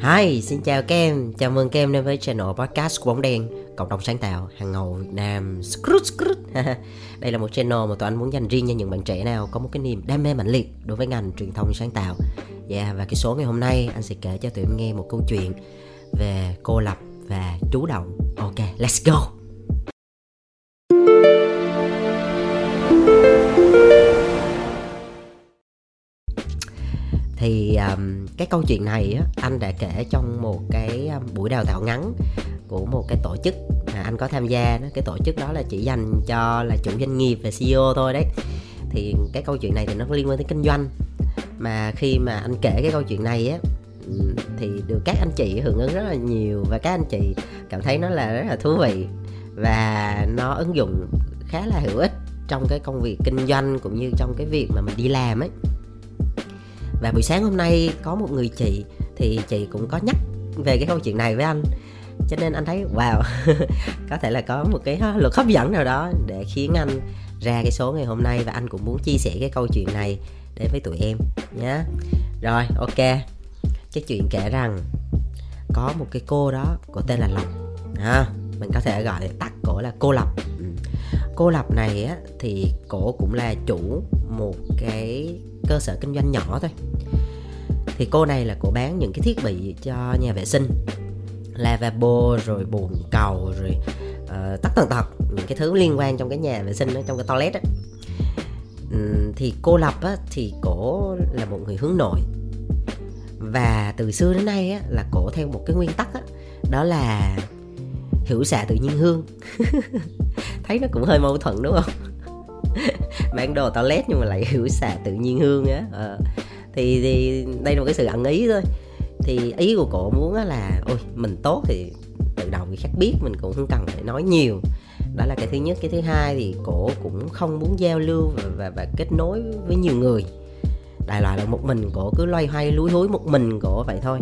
Hi, xin chào các em, chào mừng các em đến với channel podcast của Bóng Đen Cộng đồng sáng tạo, hàng ngầu Việt Nam. Skrut, skrut. Đây là một channel mà tụi anh muốn dành riêng cho những bạn trẻ nào có một cái niềm đam mê mạnh liệt đối với ngành truyền thông sáng tạo. Yeah, và cái số ngày hôm nay anh sẽ kể cho tụi em nghe một câu chuyện về cô lập và chú động. Ok, let's go. Thì um, cái câu chuyện này á, anh đã kể trong một cái buổi đào tạo ngắn của một cái tổ chức mà anh có tham gia đó. Cái tổ chức đó là chỉ dành cho là chủ doanh nghiệp và CEO thôi đấy. Thì cái câu chuyện này thì nó liên quan tới kinh doanh. Mà khi mà anh kể cái câu chuyện này á thì được các anh chị hưởng ứng rất là nhiều và các anh chị cảm thấy nó là rất là thú vị và nó ứng dụng khá là hữu ích trong cái công việc kinh doanh cũng như trong cái việc mà mình đi làm ấy và buổi sáng hôm nay có một người chị thì chị cũng có nhắc về cái câu chuyện này với anh. Cho nên anh thấy wow có thể là có một cái luật hấp dẫn nào đó để khiến anh ra cái số ngày hôm nay. Và anh cũng muốn chia sẻ cái câu chuyện này đến với tụi em nhé rồi ok. Cái chuyện kể rằng có một cái cô đó có tên là lộc. À, mình có thể gọi tắt cổ là cô lập. Ừ. Cô lập này á thì cổ cũng là chủ một cái cơ sở kinh doanh nhỏ thôi. Thì cô này là cô bán những cái thiết bị cho nhà vệ sinh lavabo rồi bồn cầu rồi uh, tất tần tật những cái thứ liên quan trong cái nhà vệ sinh đó, trong cái toilet đó. uhm, thì cô lập á, thì cổ là một người hướng nội. Và từ xưa đến nay á, là cổ theo một cái nguyên tắc á, đó là hữu xạ tự nhiên hương. Thấy nó cũng hơi mâu thuẫn đúng không? Bán đồ toilet nhưng mà lại hữu xạ tự nhiên hương á. À, thì thì đây là một cái sự ẩn ý thôi. Thì ý của cổ muốn là ôi mình tốt thì tự động người khác biết mình cũng không cần phải nói nhiều. Đó là cái thứ nhất. Cái thứ hai thì cổ cũng không muốn giao lưu và, và, và kết nối với nhiều người. Đại loại là một mình cổ cứ loay hoay lúi húi một mình cổ vậy thôi.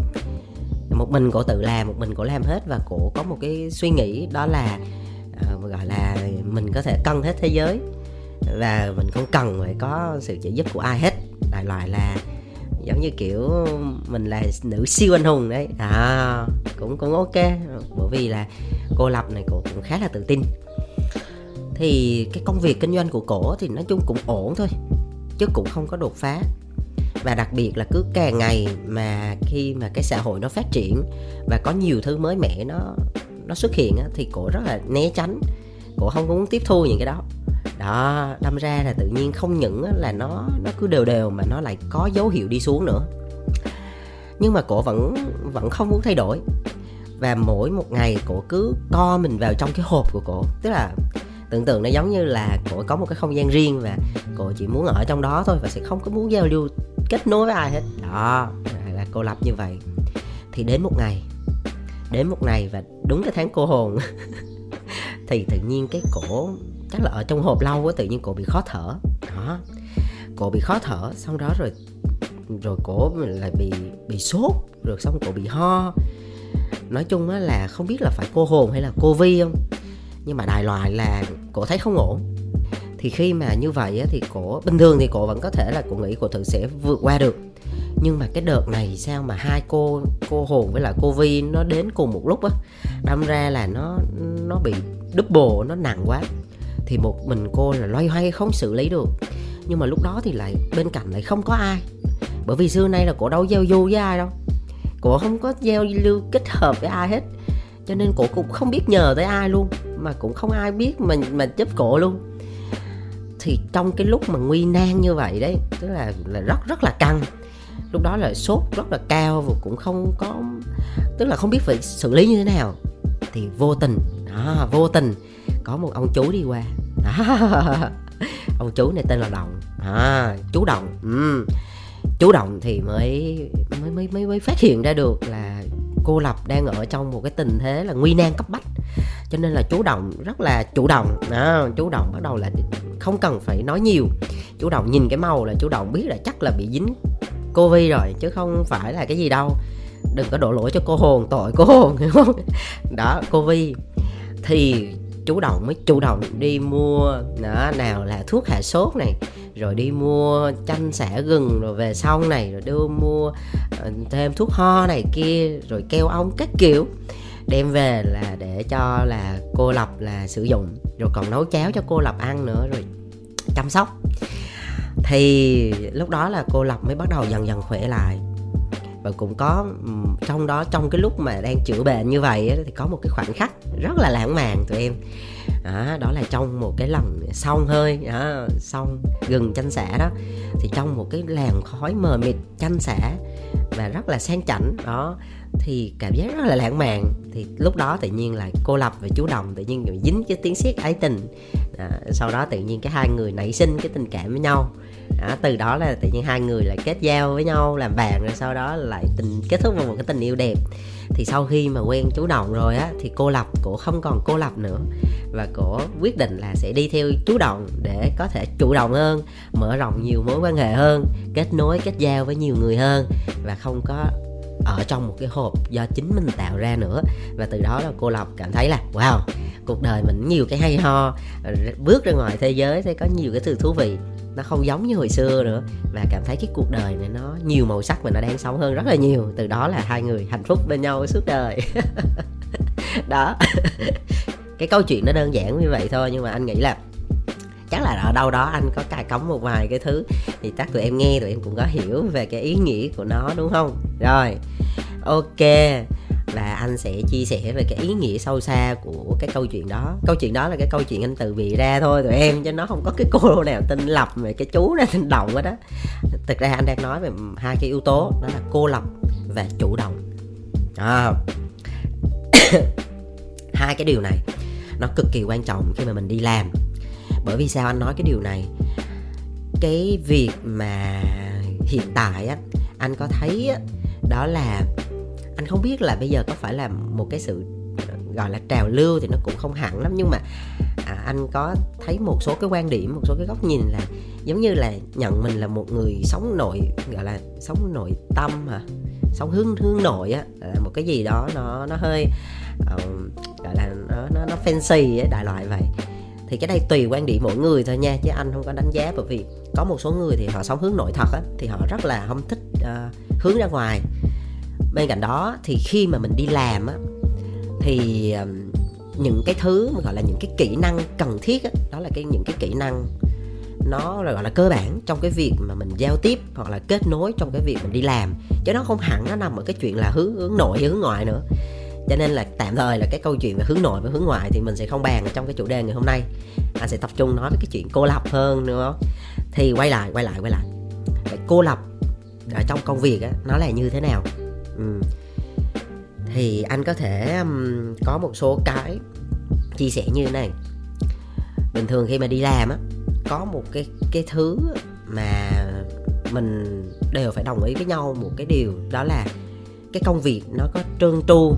Một mình cổ tự làm một mình cổ làm hết và cổ có một cái suy nghĩ đó là uh, gọi là mình có thể cân hết thế giới và mình không cần phải có sự trợ giúp của ai hết. Đại loại là giống như kiểu mình là nữ siêu anh hùng đấy. À cũng cũng ok. Bởi vì là cô lập này cô cũng khá là tự tin. Thì cái công việc kinh doanh của cổ thì nói chung cũng ổn thôi, chứ cũng không có đột phá. Và đặc biệt là cứ càng ngày mà khi mà cái xã hội nó phát triển và có nhiều thứ mới mẻ nó nó xuất hiện thì cổ rất là né tránh. Cổ không muốn tiếp thu những cái đó đó, đâm ra là tự nhiên không những là nó nó cứ đều đều mà nó lại có dấu hiệu đi xuống nữa. Nhưng mà cổ vẫn vẫn không muốn thay đổi. Và mỗi một ngày cổ cứ co mình vào trong cái hộp của cổ. Tức là tưởng tượng nó giống như là cổ có một cái không gian riêng và cổ chỉ muốn ở trong đó thôi và sẽ không có muốn giao lưu kết nối với ai hết. Đó, là cô lập như vậy. Thì đến một ngày, đến một ngày và đúng cái tháng cô hồn, thì tự nhiên cái cổ chắc là ở trong hộp lâu quá tự nhiên cổ bị khó thở. Đó. Cổ bị khó thở xong đó rồi rồi cổ lại bị bị sốt rồi xong cổ bị ho. Nói chung á là không biết là phải cô hồn hay là cô vi không? Nhưng mà đại loại là cổ thấy không ổn. Thì khi mà như vậy á, thì cổ bình thường thì cổ vẫn có thể là cổ nghĩ cổ thử sẽ vượt qua được. Nhưng mà cái đợt này sao mà hai cô cô hồn với lại cô vi nó đến cùng một lúc á đâm ra là nó nó bị double nó nặng quá thì một mình cô là loay hoay không xử lý được. Nhưng mà lúc đó thì lại bên cạnh lại không có ai. Bởi vì xưa nay là cổ đâu giao du với ai đâu. Cổ không có giao lưu kết hợp với ai hết. Cho nên cổ cũng không biết nhờ tới ai luôn. Mà cũng không ai biết mình mà giúp cổ luôn. Thì trong cái lúc mà nguy nan như vậy đấy, tức là là rất rất là căng. Lúc đó là sốt rất là cao và cũng không có, tức là không biết phải xử lý như thế nào. Thì vô tình à vô tình có một ông chú đi qua. À, ông chú này tên là đồng. À, chú đồng. Ừ. chú đồng thì mới mới mới mới mới phát hiện ra được là cô lập đang ở trong một cái tình thế là nguy nan cấp bách. Cho nên là chú đồng rất là chủ động. À, chú đồng bắt đầu là không cần phải nói nhiều. Chú đồng nhìn cái màu là chú đồng biết là chắc là bị dính covid rồi chứ không phải là cái gì đâu. Đừng có đổ lỗi cho cô hồn tội cô hồn hiểu không? Đó covid thì chủ động mới chủ động đi mua, đó, nào là thuốc hạ sốt này, rồi đi mua chanh xả gừng, rồi về sau này rồi đưa mua ờ, thêm thuốc ho này kia, rồi keo ong các kiểu. Đem về là để cho là cô lập là sử dụng, rồi còn nấu cháo cho cô lập ăn nữa, rồi chăm sóc. Thì lúc đó là cô lập mới bắt đầu dần dần khỏe lại và cũng có trong đó trong cái lúc mà đang chữa bệnh như vậy thì có một cái khoảnh khắc rất là lãng mạn tụi em. Đó, đó là trong một cái lần xong hơi đó, xong gừng chanh xả đó thì trong một cái làn khói mờ mịt chanh xả và rất là sang chảnh đó thì cảm giác rất là lãng mạn. Thì lúc đó tự nhiên là cô lập và chú đồng tự nhiên dính cái tiếng siết ái tình. À, sau đó tự nhiên cái hai người nảy sinh cái tình cảm với nhau à, từ đó là tự nhiên hai người lại kết giao với nhau làm bạn rồi sau đó lại tình kết thúc vào một cái tình yêu đẹp. Thì sau khi mà quen chú đồng rồi á thì cô lập cổ không còn cô lập nữa. Và cổ quyết định là sẽ đi theo chú đồng để có thể chủ động hơn mở rộng nhiều mối quan hệ hơn kết nối kết giao với nhiều người hơn. Và không có ở trong một cái hộp do chính mình tạo ra nữa. Và từ đó là cô lộc cảm thấy là, wow, cuộc đời mình nhiều cái hay ho, bước ra ngoài thế giới thấy có nhiều cái thứ thú vị. Nó không giống như hồi xưa nữa. Và cảm thấy cái cuộc đời này nó nhiều màu sắc và nó đang sống hơn rất là nhiều. Từ đó là hai người hạnh phúc bên nhau suốt đời. Đó. Cái câu chuyện nó đơn giản như vậy thôi, nhưng mà anh nghĩ là chắc là ở đâu đó anh có cài cống một vài cái thứ thì chắc tụi em nghe tụi em cũng có hiểu về cái ý nghĩa của nó, đúng không? Rồi ok và anh sẽ chia sẻ về cái ý nghĩa sâu xa của cái câu chuyện đó. Câu chuyện đó là cái câu chuyện anh tự bịa ra thôi tụi em chứ nó không có cái cô nào tên lập về cái chú nào tên động hết đó thực ra anh đang nói về hai cái yếu tố đó là cô lập và chủ động. À. hai cái điều này nó cực kỳ quan trọng khi mà mình đi làm. Bởi vì sao anh nói cái điều này? Cái việc mà hiện tại á anh có thấy á, đó là anh không biết là bây giờ có phải là một cái sự gọi là trào lưu thì nó cũng không hẳn lắm nhưng mà à, anh có thấy một số cái quan điểm một số cái góc nhìn là giống như là nhận mình là một người sống nội gọi là sống nội tâm hả? Sống hướng hướng nội á là một cái gì đó nó nó hơi um, gọi là nó nó, nó fancy ấy, đại loại vậy. Thì cái đây tùy quan điểm mỗi người thôi nha chứ anh không có đánh giá bởi vì có một số người thì họ sống hướng nội thật á thì họ rất là không thích uh, hướng ra ngoài bên cạnh đó thì khi mà mình đi làm á thì những cái thứ mà gọi là những cái kỹ năng cần thiết á, đó là cái những cái kỹ năng nó là gọi là cơ bản trong cái việc mà mình giao tiếp hoặc là kết nối trong cái việc mình đi làm. Chứ nó không hẳn nó nằm ở cái chuyện là hướng hướng nội hướng ngoại nữa. Cho nên là tạm thời là cái câu chuyện về hướng nội và hướng ngoại thì mình sẽ không bàn trong cái chủ đề ngày hôm nay. Anh sẽ tập trung nói về cái chuyện cô lập hơn nữa thì quay lại quay lại quay lại. Vậy cô lập ở trong công việc á nó là như thế nào? Ừ. thì anh có thể um, có một số cái chia sẻ như thế này. Bình thường khi mà đi làm á có một cái cái thứ mà mình đều phải đồng ý với nhau một cái điều đó là cái công việc nó có trơn tru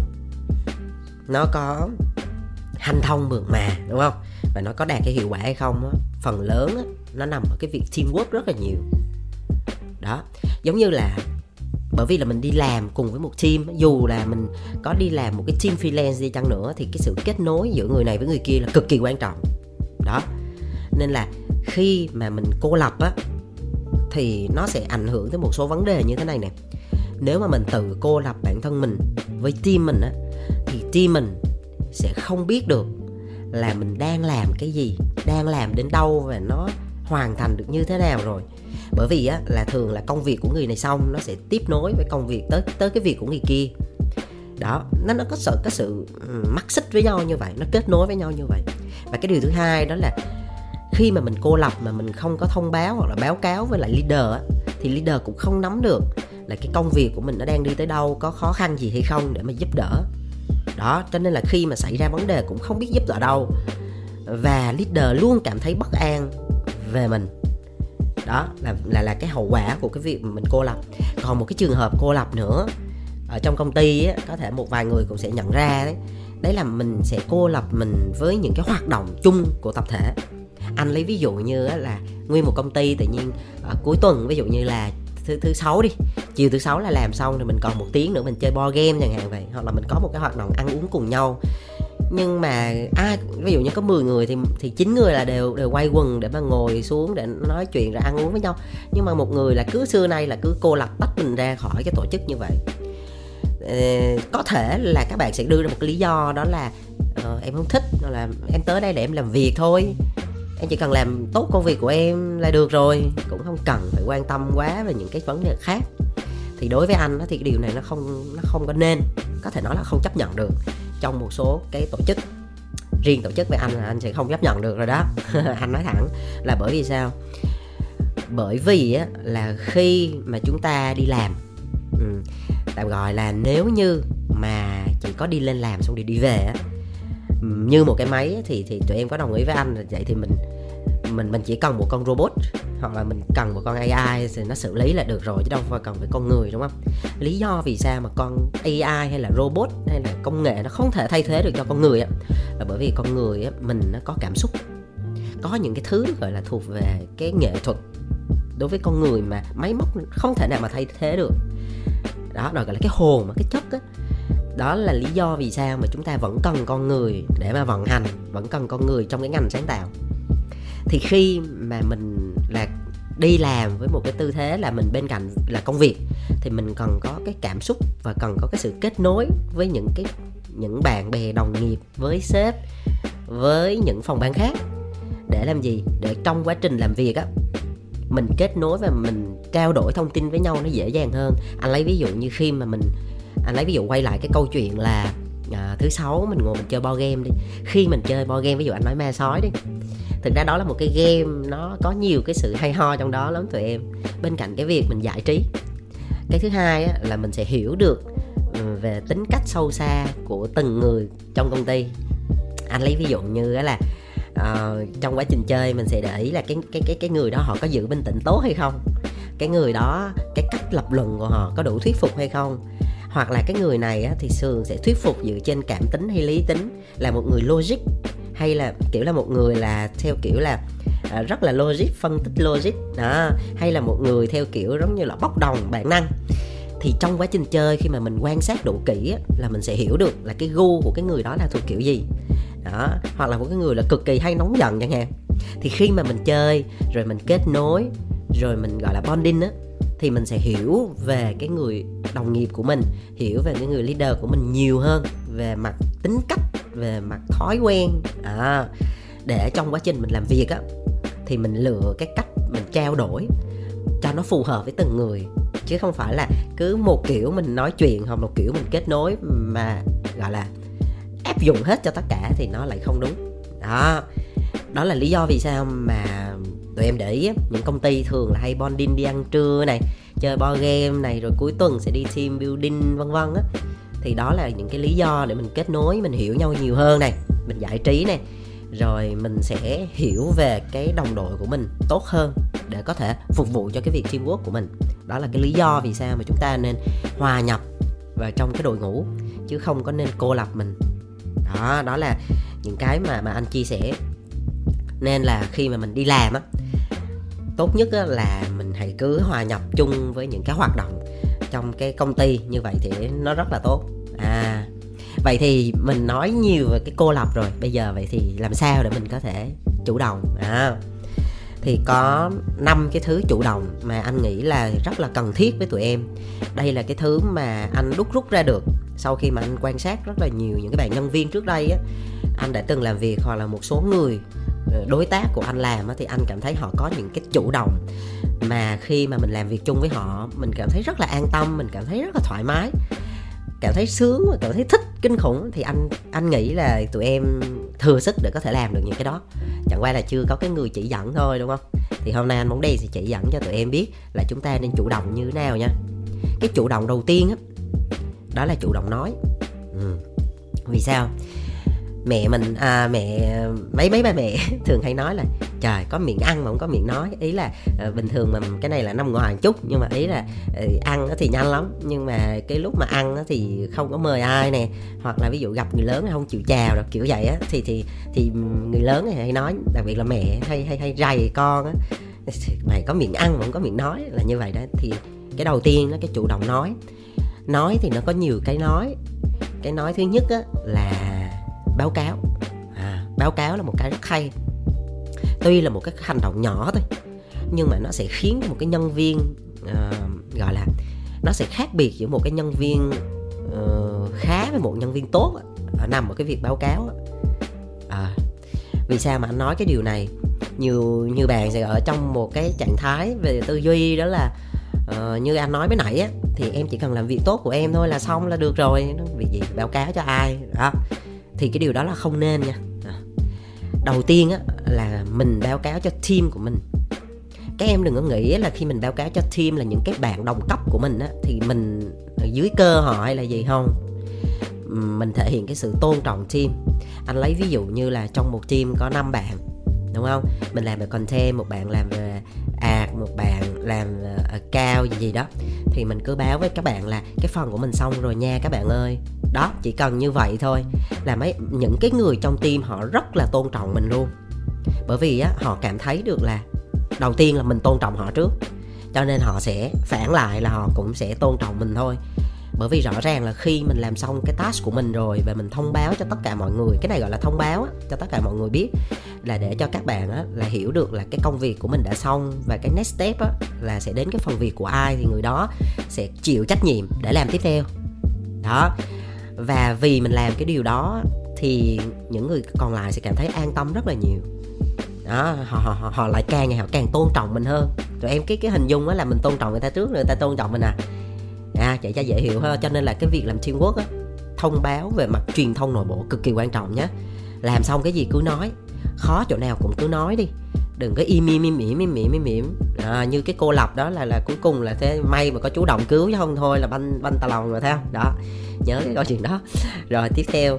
nó có hanh thông mượt mà đúng không? Và nó có đạt cái hiệu quả hay không á phần lớn á, nó nằm ở cái việc teamwork rất là nhiều. Đó giống như là bởi vì là mình đi làm cùng với một team, dù là mình có đi làm một cái team freelance đi chăng nữa, thì cái sự kết nối giữa người này với người kia là cực kỳ quan trọng. Đó. Nên là khi mà mình cô lập á, thì nó sẽ ảnh hưởng tới một số vấn đề như thế này nè. Nếu mà mình tự cô lập bản thân mình với team mình á, thì team mình sẽ không biết được là mình đang làm cái gì, đang làm đến đâu và nó hoàn thành được như thế nào rồi bởi vì á là thường là công việc của người này xong nó sẽ tiếp nối với công việc tới tới cái việc của người kia. Đó nó nó có sự có sự mắc xích với nhau như vậy nó kết nối với nhau như vậy. Và cái điều thứ hai đó là khi mà mình cô lập mà mình không có thông báo hoặc là báo cáo với lại leader á, thì leader cũng không nắm được là cái công việc của mình nó đang đi tới đâu có khó khăn gì hay không để mà giúp đỡ. Đó cho nên là khi mà xảy ra vấn đề cũng không biết giúp đỡ đâu. Và leader luôn cảm thấy bất an về mình đó là là là cái hậu quả của cái việc mình cô lập. Còn một cái trường hợp cô lập nữa ở trong công ty á, có thể một vài người cũng sẽ nhận ra đấy. Đấy là mình sẽ cô lập mình với những cái hoạt động chung của tập thể. Anh lấy ví dụ như là nguyên một công ty tự nhiên à, cuối tuần ví dụ như là thứ thứ sáu đi chiều thứ sáu là làm xong thì mình còn một tiếng nữa mình chơi board game chẳng hạn vậy. Hoặc là mình có một cái hoạt động ăn uống cùng nhau nhưng mà à, ví dụ như có 10 người thì thì chín người là đều đều quay quần để mà ngồi xuống để nói chuyện rồi ăn uống với nhau. Nhưng mà một người là cứ xưa nay là cứ cô lập tách mình ra khỏi cái tổ chức như vậy. Ờ, có thể là các bạn sẽ đưa ra một cái lý do đó là uh, em không thích là em tới đây để em làm việc thôi. Em chỉ cần làm tốt công việc của em là được rồi cũng không cần phải quan tâm quá về những cái vấn đề khác. Thì đối với anh thì cái điều này nó không nó không có nên có thể nói là không chấp nhận được trong một số cái tổ chức riêng tổ chức với anh là anh sẽ không chấp nhận được rồi đó. Anh nói thẳng là bởi vì sao? Bởi vì á, là khi mà chúng ta đi làm ừ, tạm gọi là nếu như mà chỉ có đi lên làm xong thì đi về á, ừ, như một cái máy thì thì tụi em có đồng ý với anh là vậy thì mình mình mình chỉ cần một con robot, hoặc là mình cần một con AI thì nó xử lý là được rồi, chứ đâu phải cần phải con người, đúng không? Lý do vì sao mà con AI hay là robot hay là công nghệ nó không thể thay thế được cho con người á, là bởi vì con người á, mình nó có cảm xúc, có những cái thứ gọi là thuộc về cái nghệ thuật đối với con người mà máy móc không thể nào mà thay thế được. Đó đó gọi là cái hồn mà, cái chất á. Đó là lý do vì sao mà chúng ta vẫn cần con người để mà vận hành, vẫn cần con người trong cái ngành sáng tạo thì khi mà mình là đi làm với một cái tư thế là mình bên cạnh là công việc thì mình cần có cái cảm xúc và cần có cái sự kết nối với những cái những bạn bè đồng nghiệp với sếp với những phòng ban khác. Để làm gì? Để trong quá trình làm việc á mình kết nối và mình trao đổi thông tin với nhau nó dễ dàng hơn. Anh lấy ví dụ như khi mà mình anh lấy ví dụ quay lại cái câu chuyện là à, thứ sáu mình ngồi mình chơi bo game đi. Khi mình chơi bo game ví dụ anh nói ma sói đi thực ra đó là một cái game nó có nhiều cái sự hay ho trong đó lắm tụi em. Bên cạnh cái việc mình giải trí. Cái thứ hai á, là mình sẽ hiểu được ừ, về tính cách sâu xa của từng người trong công ty. Anh lấy ví dụ như là uh, trong quá trình chơi mình sẽ để ý là cái cái cái cái người đó họ có giữ bình tĩnh tốt hay không? Cái người đó cái cách lập luận của họ có đủ thuyết phục hay không? Hoặc là cái người này á, thì thường sẽ thuyết phục dựa trên cảm tính hay lý tính là một người logic hay là kiểu là một người là theo kiểu là à, rất là logic phân tích logic đó. Hay là một người theo kiểu giống như là bốc đồng bản năng. Thì trong quá trình chơi khi mà mình quan sát đủ kỹ á, là mình sẽ hiểu được là cái gu của cái người đó là thuộc kiểu gì. Đó hoặc là một cái người là cực kỳ hay nóng giận chẳng hạn. Thì khi mà mình chơi rồi mình kết nối rồi mình gọi là bonding á thì mình sẽ hiểu về cái người đồng nghiệp của mình hiểu về cái người leader của mình nhiều hơn về mặt tính cách về mặt thói quen. À, để trong quá trình mình làm việc á thì mình lựa cái cách mình trao đổi cho nó phù hợp với từng người. Chứ không phải là cứ một kiểu mình nói chuyện hoặc một kiểu mình kết nối mà gọi là áp dụng hết cho tất cả thì nó lại không đúng. Đó. Đó là lý do vì sao mà tụi em để ý những công ty thường là hay bonding đi ăn trưa này, chơi bo game này, rồi cuối tuần sẽ đi team building, vân vân á. Thì đó là những cái lý do để mình kết nối, mình hiểu nhau nhiều hơn này, mình giải trí này. Rồi mình sẽ hiểu về cái đồng đội của mình tốt hơn để có thể phục vụ cho cái việc teamwork của mình. Đó là cái lý do vì sao mà chúng ta nên hòa nhập vào trong cái đội ngũ, chứ không có nên cô lập mình. Đó đó là những cái mà mà anh chia sẻ nên là khi mà mình đi làm á tốt nhất á, là mình hãy cứ hòa nhập chung với những cái hoạt động trong cái công ty như vậy thì nó rất là tốt. À vậy thì mình nói nhiều về cái cô lập rồi bây giờ vậy thì làm sao để mình có thể chủ động? À thì có năm cái thứ chủ động mà anh nghĩ là rất là cần thiết với tụi em. Đây là cái thứ mà anh đúc rút ra được sau khi mà anh quan sát rất là nhiều những cái bạn nhân viên trước đây á. Anh đã từng làm việc hoặc là một số người đối tác của anh làm thì anh cảm thấy họ có những cái chủ động. Mà khi mà mình làm việc chung với họ, mình cảm thấy rất là an tâm, mình cảm thấy rất là thoải mái, cảm thấy sướng và cảm thấy thích, kinh khủng. Thì anh anh nghĩ là tụi em thừa sức để có thể làm được những cái đó. Chẳng qua là chưa có cái người chỉ dẫn thôi, đúng không? Thì hôm nay anh muốn đây sẽ chỉ dẫn cho tụi em biết là chúng ta nên chủ động như thế nào nha. Cái chủ động đầu tiên đó là chủ động nói. Ừ. vì sao? Mẹ mình à, mẹ mấy mấy ba mẹ thường hay nói là trời có miệng ăn mà không có miệng nói. Ý là à, bình thường mà cái này là năm ngoài một chút nhưng mà ý là à, ăn thì nhanh lắm. Nhưng mà cái lúc mà ăn thì không có mời ai nè. Hoặc là ví dụ gặp người lớn không chịu chào rồi kiểu vậy á thì thì thì người lớn thì hay nói đặc biệt là mẹ hay hay hay rầy con á mày có miệng ăn mà không có miệng nói. Là như vậy đó. Thì cái đầu tiên nó cái chủ động nói. Nói thì nó có nhiều cái nói. Cái nói thứ nhất á là báo cáo. À, báo cáo là một cái rất hay. Tuy là một cái hành động nhỏ thôi nhưng mà nó sẽ khiến một cái nhân viên uh, gọi là nó sẽ khác biệt giữa một cái nhân viên uh, khá với một nhân viên tốt ở nằm ở cái việc báo cáo à, vì sao mà anh nói cái điều này? Nhiều như bạn sẽ ở trong một cái trạng thái về tư duy đó là uh, như anh nói mới nãy á thì em chỉ cần làm việc tốt của em thôi là xong là được rồi. Việc gì? Báo cáo cho ai? Đó thì cái điều đó là không nên nha. Đầu tiên á, là mình báo cáo cho team của mình. Các em đừng có nghĩ là khi mình báo cáo cho team là những cái bạn đồng cấp của mình á, thì mình dưới cơ họ hay là gì không? Mình thể hiện cái sự tôn trọng team. Anh lấy ví dụ như là trong một team có 5 bạn, đúng không? Mình làm về content, một bạn làm về ad, một bạn làm ờ, cao gì gì đó thì mình cứ báo với các bạn là cái phần của mình xong rồi nha các bạn ơi. Đó, chỉ cần như vậy thôi. Là mấy, những cái người trong team họ rất là tôn trọng mình luôn. Bởi vì á, họ cảm thấy được là đầu tiên là mình tôn trọng họ trước, cho nên họ sẽ phản lại là họ cũng sẽ tôn trọng mình thôi bởi vì rõ ràng là khi mình làm xong cái task của mình rồi và mình thông báo cho tất cả mọi người cái này gọi là thông báo á, cho tất cả mọi người biết là để cho các bạn á, là hiểu được là cái công việc của mình đã xong và cái next step á, là sẽ đến cái phần việc của ai thì người đó sẽ chịu trách nhiệm để làm tiếp theo. Đó. Và vì mình làm cái điều đó thì những người còn lại sẽ cảm thấy an tâm rất là nhiều. Đó họ họ họ lại càng ngày họ càng tôn trọng mình hơn. Tụi em cái cái hình dung á là mình tôn trọng người ta trước người ta tôn trọng mình à à cho dễ hiểu hơn cho nên là cái việc làm teamwork á thông báo về mặt truyền thông nội bộ cực kỳ quan trọng nhé làm xong cái gì cứ nói khó chỗ nào cũng cứ nói đi. Đừng có im im im im im im im im. À, như cái cô lập đó là là cuối cùng là thế may mà có chú động cứu chứ không thôi là banh banh tà lòng rồi theo đó nhớ cái câu chuyện đó. Rồi tiếp theo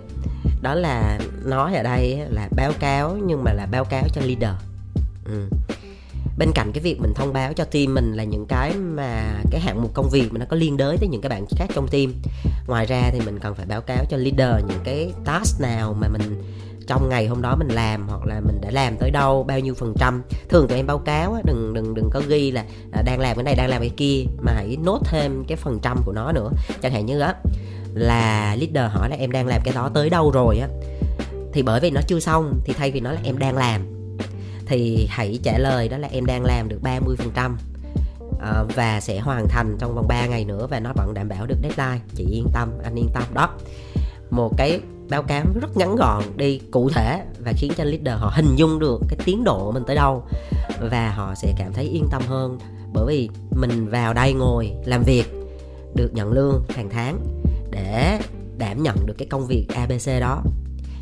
đó là nói ở đây là báo cáo nhưng mà là báo cáo cho leader. Ừ bên cạnh cái việc mình thông báo cho team mình là những cái mà cái hạng mục công việc mà nó có liên đới tới những cái bạn khác trong team. Ngoài ra thì mình cần phải báo cáo cho leader những cái task nào mà mình trong ngày hôm đó mình làm hoặc là mình đã làm tới đâu, bao nhiêu phần trăm. Thường tụi em báo cáo đừng đừng đừng có ghi là à, đang làm cái này, đang làm cái kia, mà hãy nốt thêm cái phần trăm của nó nữa. Chẳng hạn như á, là leader hỏi là em đang làm cái đó tới đâu rồi á. Thì bởi vì nó chưa xong thì thay vì nói là em đang làm thì hãy trả lời, đó là em đang làm được 30% phần trăm ờ, và sẽ hoàn thành trong vòng 3 ngày nữa và nó vẫn đảm bảo được deadline. Chị yên tâm, anh yên tâm. Đó, một cái báo cáo rất ngắn gọn đi cụ thể và khiến cho leader họ hình dung được cái tiến độ của mình tới đâu và họ sẽ cảm thấy yên tâm hơn. Bởi vì mình vào đây ngồi làm việc được nhận lương hàng tháng để đảm nhận được cái công việc abc đó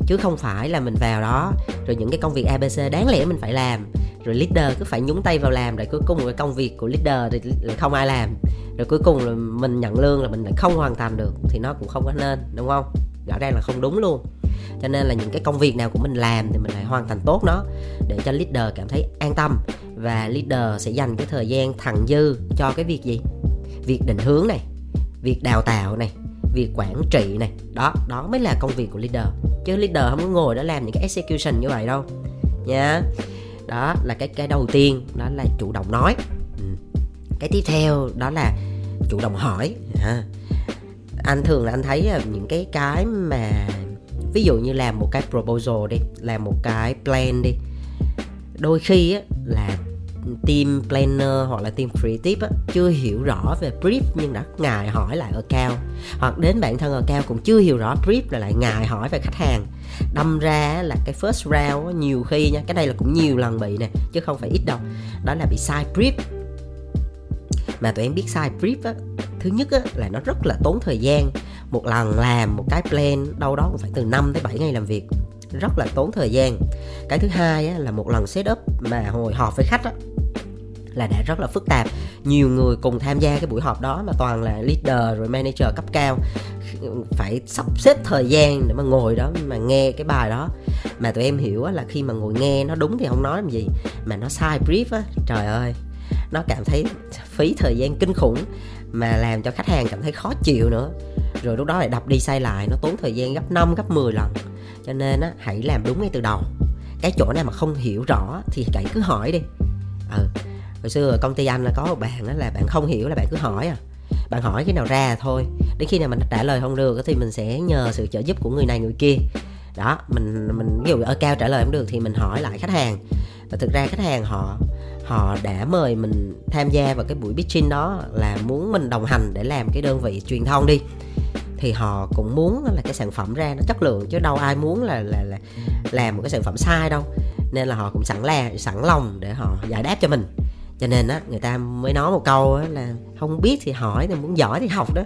chứ không phải là mình vào đó. Rồi những cái công việc abc đáng lẽ mình phải làm. Rồi leader cứ phải nhúng tay vào làm, rồi cuối cùng cái công việc của leader thì là không ai làm. Rồi cuối cùng là mình nhận lương là mình lại không hoàn thành được, thì nó cũng không có nên, đúng không? Rõ ràng là không đúng luôn. Cho nên là những cái công việc nào của mình làm thì mình lại hoàn thành tốt nó, để cho leader cảm thấy an tâm. Và leader sẽ dành cái thời gian thẳng dư cho cái việc gì? Việc định hướng này, việc đào tạo này việc quản trị này. Đó đó mới là công việc của leader. Chứ leader không có ngồi đó làm những cái execution như vậy đâu. Nha. Đó là cái cái đầu tiên đó là chủ động nói. Ừ. cái tiếp theo đó là chủ động hỏi. À. anh thường là anh thấy à, những cái cái mà ví dụ như làm một cái proposal đi làm một cái plan đi. Đôi khi á, là team planner hoặc là team creative á, chưa hiểu rõ về brief nhưng đã ngài hỏi lại ở cao. Hoặc đến bản thân ở cao cũng chưa hiểu rõ brief rồi lại ngài hỏi về khách hàng. Đâm ra là cái first round á, nhiều khi nha cái đây là cũng nhiều lần bị nè chứ không phải ít đâu. Đó là bị sai brief. Mà tụi em biết sai brief á thứ nhất á, là nó rất là tốn thời gian. Một lần làm một cái plan đâu đó cũng phải từ 5 tới 7 ngày làm việc. Rất là tốn thời gian. Cái thứ hai á, là một lần setup mà hồi họp với khách á, là đã rất là phức tạp. Nhiều người cùng tham gia cái buổi họp đó mà toàn là leader rồi manager cấp cao. Phải sắp xếp thời gian để mà ngồi đó mà nghe cái bài đó. Mà tụi em hiểu là khi mà ngồi nghe nó đúng thì không nói làm gì. Mà nó sai brief á, trời ơi. Nó cảm thấy phí thời gian kinh khủng mà làm cho khách hàng cảm thấy khó chịu nữa. Rồi lúc đó lại đập đi sai lại, nó tốn thời gian gấp 5 gấp 10 lần. Cho nên á, hãy làm đúng ngay từ đầu. Cái chỗ nào mà không hiểu rõ thì hãy cứ hỏi đi. Ừ hồi xưa ở công ty anh là có một bạn đó là bạn không hiểu là bạn cứ hỏi à. Bạn hỏi khi nào ra thôi. Đến khi nào mình trả lời không được thì mình sẽ nhờ sự trợ giúp của người này người kia. Đó mình mình ví dụ ở cao trả lời không được thì mình hỏi lại khách hàng. Và thực ra khách hàng họ họ đã mời mình tham gia vào cái buổi pitching đó là muốn mình đồng hành để làm cái đơn vị truyền thông đi. Thì họ cũng muốn là cái sản phẩm ra nó chất lượng chứ đâu ai muốn là là, là làm một cái sản phẩm sai đâu. Nên là họ cũng sẵn là sẵn lòng để họ giải đáp cho mình cho nên á, người ta mới nói một câu á là không biết thì hỏi thì muốn giỏi thì học đó.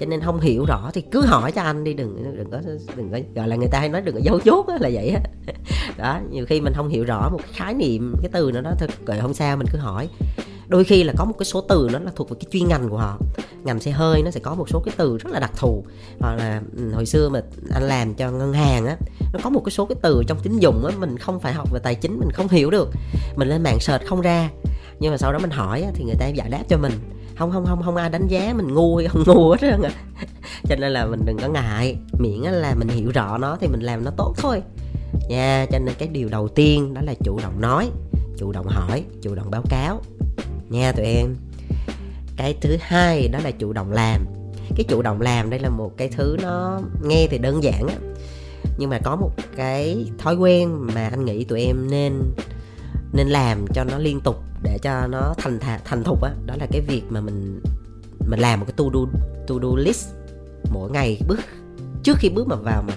Cho nên không hiểu rõ thì cứ hỏi cho anh đi, đừng đừng có đừng có, gọi là người ta hay nói đừng có giấu chốt á là vậy á. Đó, nhiều khi mình không hiểu rõ một cái khái niệm, cái từ nào đó thật rồi không sao, mình cứ hỏi. Đôi khi là có một cái số từ nó là thuộc về cái chuyên ngành của họ. Ngành xe hơi nó sẽ có một số cái từ rất là đặc thù. Hoặc là ừ, hồi xưa mà anh làm cho ngân hàng á, nó có một cái số cái từ trong tín dụng á, mình không phải học về tài chính, mình không hiểu được. Mình lên mạng search không ra nhưng mà sau đó mình hỏi thì người ta giải đáp cho mình. Không không không không ai đánh giá mình ngu hay không ngu hết trơn à cho nên là mình đừng có ngại. Miễn là mình hiểu rõ nó thì mình làm nó tốt thôi. Nha, cho nên cái điều đầu tiên đó là chủ động nói, chủ động hỏi, chủ động báo cáo. Nha tụi em. Cái thứ hai đó là chủ động làm. Cái chủ động làm đây là một cái thứ nó nghe thì đơn giản á. Nhưng mà có một cái thói quen mà anh nghĩ tụi em nên nên làm cho nó liên tục để cho nó thành thà, thành thục á. Đó, đó là cái việc mà mình mình làm một cái to do to do list mỗi ngày bước trước khi bước mà vào mà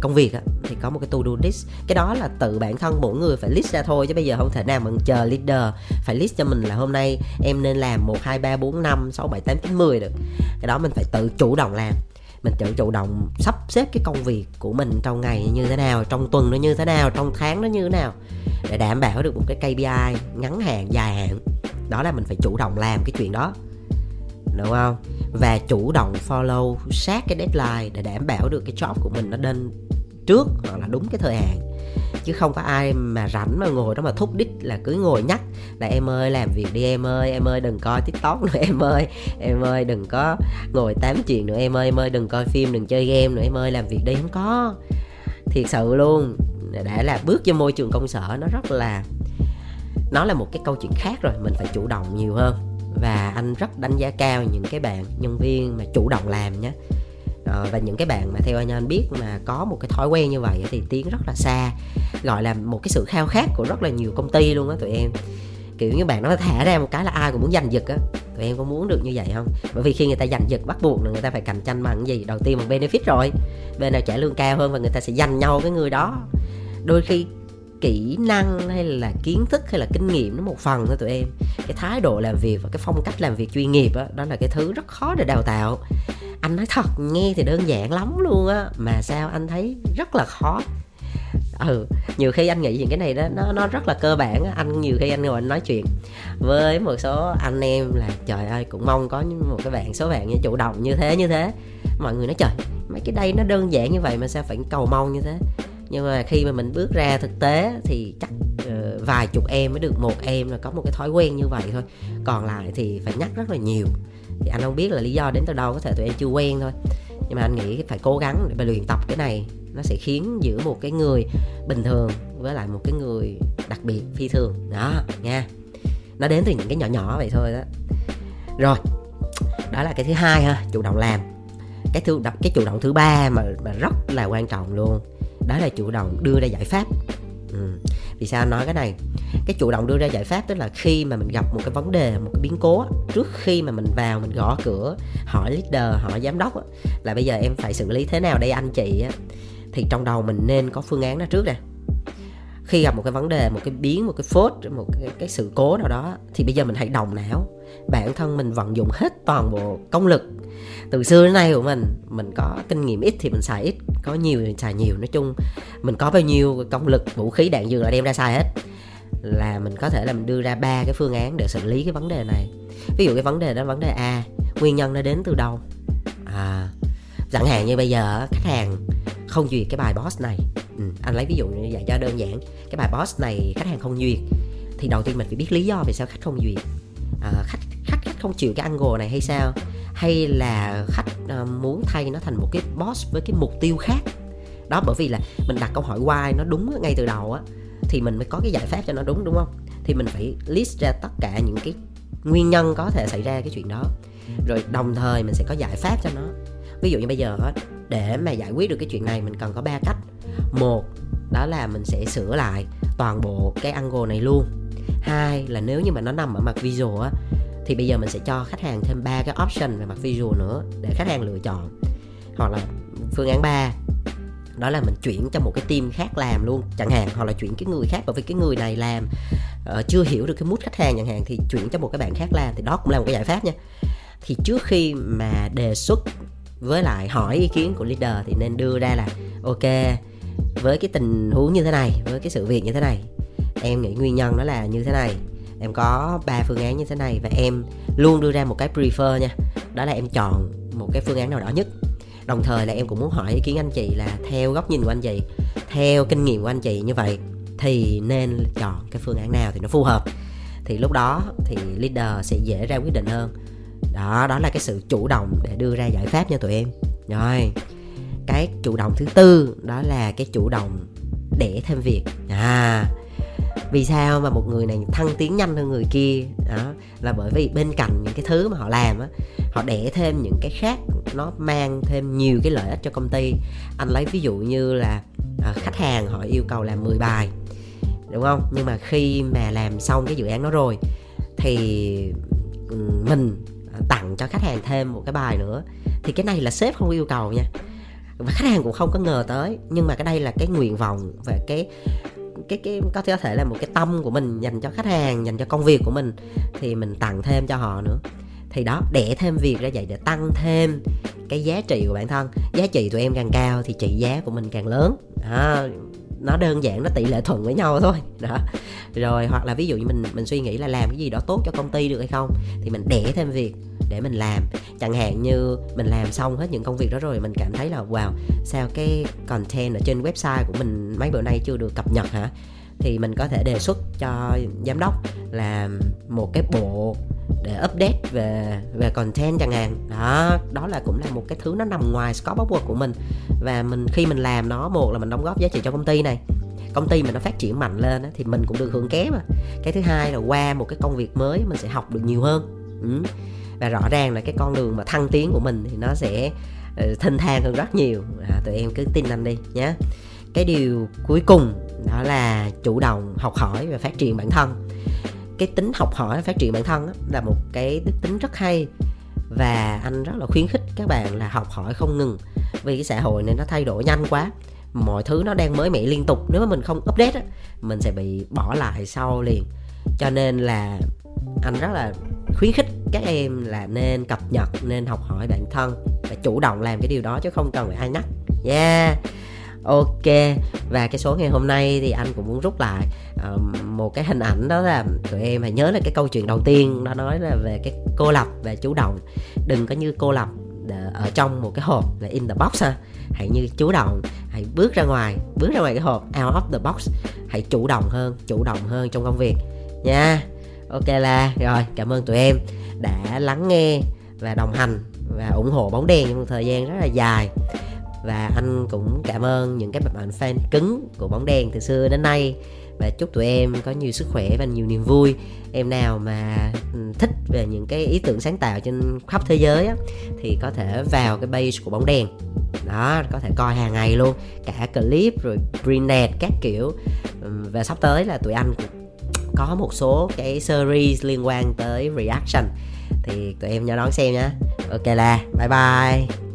công việc á thì có một cái to do list. Cái đó là tự bản thân mỗi người phải list ra thôi chứ bây giờ không thể nào mà chờ leader phải list cho mình là hôm nay em nên làm một hai ba bốn năm sáu bảy tám chín mười được. Cái đó mình phải tự chủ động làm mình tự chủ động sắp xếp cái công việc của mình trong ngày như thế nào, trong tuần nó như thế nào, trong tháng nó như thế nào, để đảm bảo được một cái KPI ngắn hạn, dài hạn. Đó là mình phải chủ động làm cái chuyện đó. Đúng không? Và chủ động follow sát cái deadline để đảm bảo được cái job của mình nó đến trước hoặc là đúng cái thời hạn chứ không có ai mà rảnh mà ngồi đó mà thúc đích là cứ ngồi nhắc là em ơi, làm việc đi em ơi em ơi, đừng coi tiktok nữa, em ơi em ơi, đừng có ngồi tám chuyện nữa, em ơi em ơi, đừng coi phim, đừng chơi game nữa, em ơi, làm việc đi. Không có. Thiệt sự luôn, đã là bước vô môi trường công sở, nó rất là, nó là một cái câu chuyện khác rồi, mình phải chủ động nhiều hơn. Và anh rất đánh giá cao những cái bạn, nhân viên mà chủ động làm nhé à, và những cái bạn mà theo anh anh biết mà có một cái thói quen như vậy thì tiến rất là xa gọi là một cái sự khao khát của rất là nhiều công ty luôn á tụi em. Kiểu như bạn nó thả ra một cái là ai cũng muốn giành giật á. Tụi em có muốn được như vậy không? Bởi vì khi người ta giành giật bắt buộc là người ta phải cạnh tranh bằng gì? Đầu tiên bằng benefit rồi. Bên nào trả lương cao hơn và người ta sẽ giành nhau cái người đó. Đôi khi kỹ năng hay là kiến thức hay là kinh nghiệm nó một phần thôi tụi em. Cái thái độ làm việc và cái phong cách làm việc chuyên nghiệp đó, đó là cái thứ rất khó để đào tạo. Anh nói thật nghe thì đơn giản lắm luôn á mà sao anh thấy rất là khó. Ừ nhiều khi anh nghĩ những cái này đó nó nó rất là cơ bản anh nhiều khi anh ngồi anh nói chuyện với một số anh em là trời ơi cũng mong có một cái bạn số bạn như chủ động như thế như thế. Mọi người nói trời mấy cái đây nó đơn giản như vậy mà sao phải cầu mong như thế? Nhưng mà khi mà mình bước ra thực tế thì chắc uh, vài chục em mới được một em là có một cái thói quen như vậy thôi. Còn lại thì phải nhắc rất là nhiều. Thì anh không biết là lý do đến từ đâu có thể tụi em chưa quen thôi. Nhưng mà anh nghĩ phải cố gắng để mà luyện tập cái này nó sẽ khiến giữa một cái người bình thường với lại một cái người đặc biệt phi thường. Đó nha. Nó đến từ những cái nhỏ nhỏ vậy thôi đó. Rồi đó là cái thứ hai ha chủ động làm. Cái thứ cái chủ động thứ ba mà, mà rất là quan trọng luôn đó là chủ động đưa ra giải pháp. Ừ. vì sao nói cái này? Cái chủ động đưa ra giải pháp tức là khi mà mình gặp một cái vấn đề, một cái biến cố trước khi mà mình vào, mình gõ cửa, hỏi leader, hỏi giám đốc là bây giờ em phải xử lý thế nào đây anh chị thì trong đầu mình nên có phương án đó trước nè khi gặp một cái vấn đề một cái biến một cái phốt một cái, cái sự cố nào đó thì bây giờ mình hãy đồng não. Bản thân mình vận dụng hết toàn bộ công lực. Từ xưa đến nay của mình mình có kinh nghiệm ít thì mình xài ít có nhiều thì xài nhiều. Nói chung mình có bao nhiêu công lực vũ khí đạn dược là đem ra xài hết. Là mình có thể là mình đưa ra ba cái phương án để xử lý cái vấn đề này. Ví dụ cái vấn đề đó vấn đề a nguyên nhân nó đến từ đâu? À chẳng hạn như bây giờ khách hàng không duyệt cái bài boss này. Ừ, anh lấy ví dụ như vậy cho đơn giản. Cái bài boss này khách hàng không duyệt thì đầu tiên mình phải biết lý do vì sao khách không duyệt. À, khách khách khách không chịu cái angle này hay sao? Hay là khách uh, muốn thay nó thành một cái boss với cái mục tiêu khác? Đó bởi vì là mình đặt câu hỏi why nó đúng ngay từ đầu á thì mình mới có cái giải pháp cho nó đúng đúng không? Thì mình phải list ra tất cả những cái nguyên nhân có thể xảy ra cái chuyện đó. Rồi đồng thời mình sẽ có giải pháp cho nó. Ví dụ như bây giờ để mà giải quyết được cái chuyện này mình cần có ba cách. Một đó là mình sẽ sửa lại toàn bộ cái angle này luôn. Hai là nếu như mà nó nằm ở mặt visual á thì bây giờ mình sẽ cho khách hàng thêm ba cái option về mặt visual nữa để khách hàng lựa chọn. Hoặc là phương án 3 đó là mình chuyển cho một cái team khác làm luôn chẳng hạn hoặc là chuyển cái người khác bởi vì cái người này làm uh, chưa hiểu được cái mút khách hàng chẳng hạn thì chuyển cho một cái bạn khác làm thì đó cũng là một cái giải pháp nha. Thì trước khi mà đề xuất với lại hỏi ý kiến của leader thì nên đưa ra là, ok, với cái tình huống như thế này, với cái sự việc như thế này, em nghĩ nguyên nhân nó là như thế này, em có ba phương án như thế này và em luôn đưa ra một cái prefer nha, đó là em chọn một cái phương án nào đó nhất. Đồng thời là em cũng muốn hỏi ý kiến anh chị là theo góc nhìn của anh chị, theo kinh nghiệm của anh chị như vậy thì nên chọn cái phương án nào thì nó phù hợp. Thì lúc đó thì leader sẽ dễ ra quyết định hơn đó đó là cái sự chủ động để đưa ra giải pháp nha tụi em. Rồi cái chủ động thứ tư đó là cái chủ động để thêm việc. À vì sao mà một người này thăng tiến nhanh hơn người kia? Đó là bởi vì bên cạnh những cái thứ mà họ làm á họ để thêm những cái khác nó mang thêm nhiều cái lợi ích cho công ty. Anh lấy ví dụ như là à, khách hàng họ yêu cầu làm 10 bài đúng không? Nhưng mà khi mà làm xong cái dự án đó rồi thì mình tặng cho khách hàng thêm một cái bài nữa. Thì cái này là sếp không yêu cầu nha. Và khách hàng cũng không có ngờ tới nhưng mà cái đây là cái nguyện vọng và cái cái cái có thể có thể là một cái tâm của mình dành cho khách hàng dành cho công việc của mình thì mình tặng thêm cho họ nữa. Thì đó để thêm việc ra vậy để tăng thêm cái giá trị của bản thân. Giá trị tụi em càng cao thì trị giá của mình càng lớn. À, nó đơn giản, nó tỷ lệ thuận với nhau thôi. Đó. Rồi, hoặc là ví dụ như mình mình suy nghĩ là làm cái gì đó tốt cho công ty được hay không, thì mình đẻ thêm việc để mình làm. Chẳng hạn như mình làm xong hết những công việc đó rồi, mình cảm thấy là, wow, sao cái content ở trên website của mình mấy bữa nay chưa được cập nhật hả? Thì mình có thể đề xuất cho giám đốc là một cái bộ để update về về content chẳng hạn. Đó đó là cũng là một cái thứ nó nằm ngoài scope of work của mình. Và mình khi mình làm nó một là mình đóng góp giá trị cho công ty này. Công ty mình nó phát triển mạnh lên thì mình cũng được hưởng ké mà. Cái thứ hai là qua một cái công việc mới mình sẽ học được nhiều hơn. Ừ. và rõ ràng là cái con đường mà thăng tiến của mình thì nó sẽ uh, thênh thang hơn rất nhiều. À, tụi em cứ tin anh đi nhé cái điều cuối cùng đó là chủ động học hỏi và phát triển bản thân. Cái tính học hỏi phát triển bản thân là một cái đức tính rất hay và anh rất là khuyến khích các bạn là học hỏi không ngừng vì cái xã hội này nó thay đổi nhanh quá. Mọi thứ nó đang mới mẻ liên tục. Nếu mà mình không update á, mình sẽ bị bỏ lại sau liền. Cho nên là anh rất là khuyến khích các em là nên cập nhật, nên học hỏi bản thân và chủ động làm cái điều đó chứ không cần phải ai nhắc. Yeah! Ok và cái số ngày hôm nay thì anh cũng muốn rút lại uh, một cái hình ảnh đó là tụi em hãy nhớ là cái câu chuyện đầu tiên nó nói là về cái cô lập và chủ động. Đừng có như cô lập ở trong một cái hộp là in the box ha. Hãy như chủ động hãy bước ra ngoài bước ra ngoài cái hộp out of the box. Hãy chủ động hơn chủ động hơn trong công việc nha. Ok là rồi cảm ơn tụi em đã lắng nghe và đồng hành và ủng hộ bóng đèn trong một thời gian rất là dài và anh cũng cảm ơn những cái bạn fan cứng của bóng đèn từ xưa đến nay. Và chúc tụi em có nhiều sức khỏe và nhiều niềm vui. Em nào mà ừ, thích về những cái ý tưởng sáng tạo trên khắp thế giới á, thì có thể vào cái page của bóng đèn. Đó có thể coi hàng ngày luôn. Cả clip rồi prenet các kiểu. Ừ, và sắp tới là tụi anh có một số cái series liên quan tới reaction. Thì tụi em nhớ đón xem nhé ok là bye bye.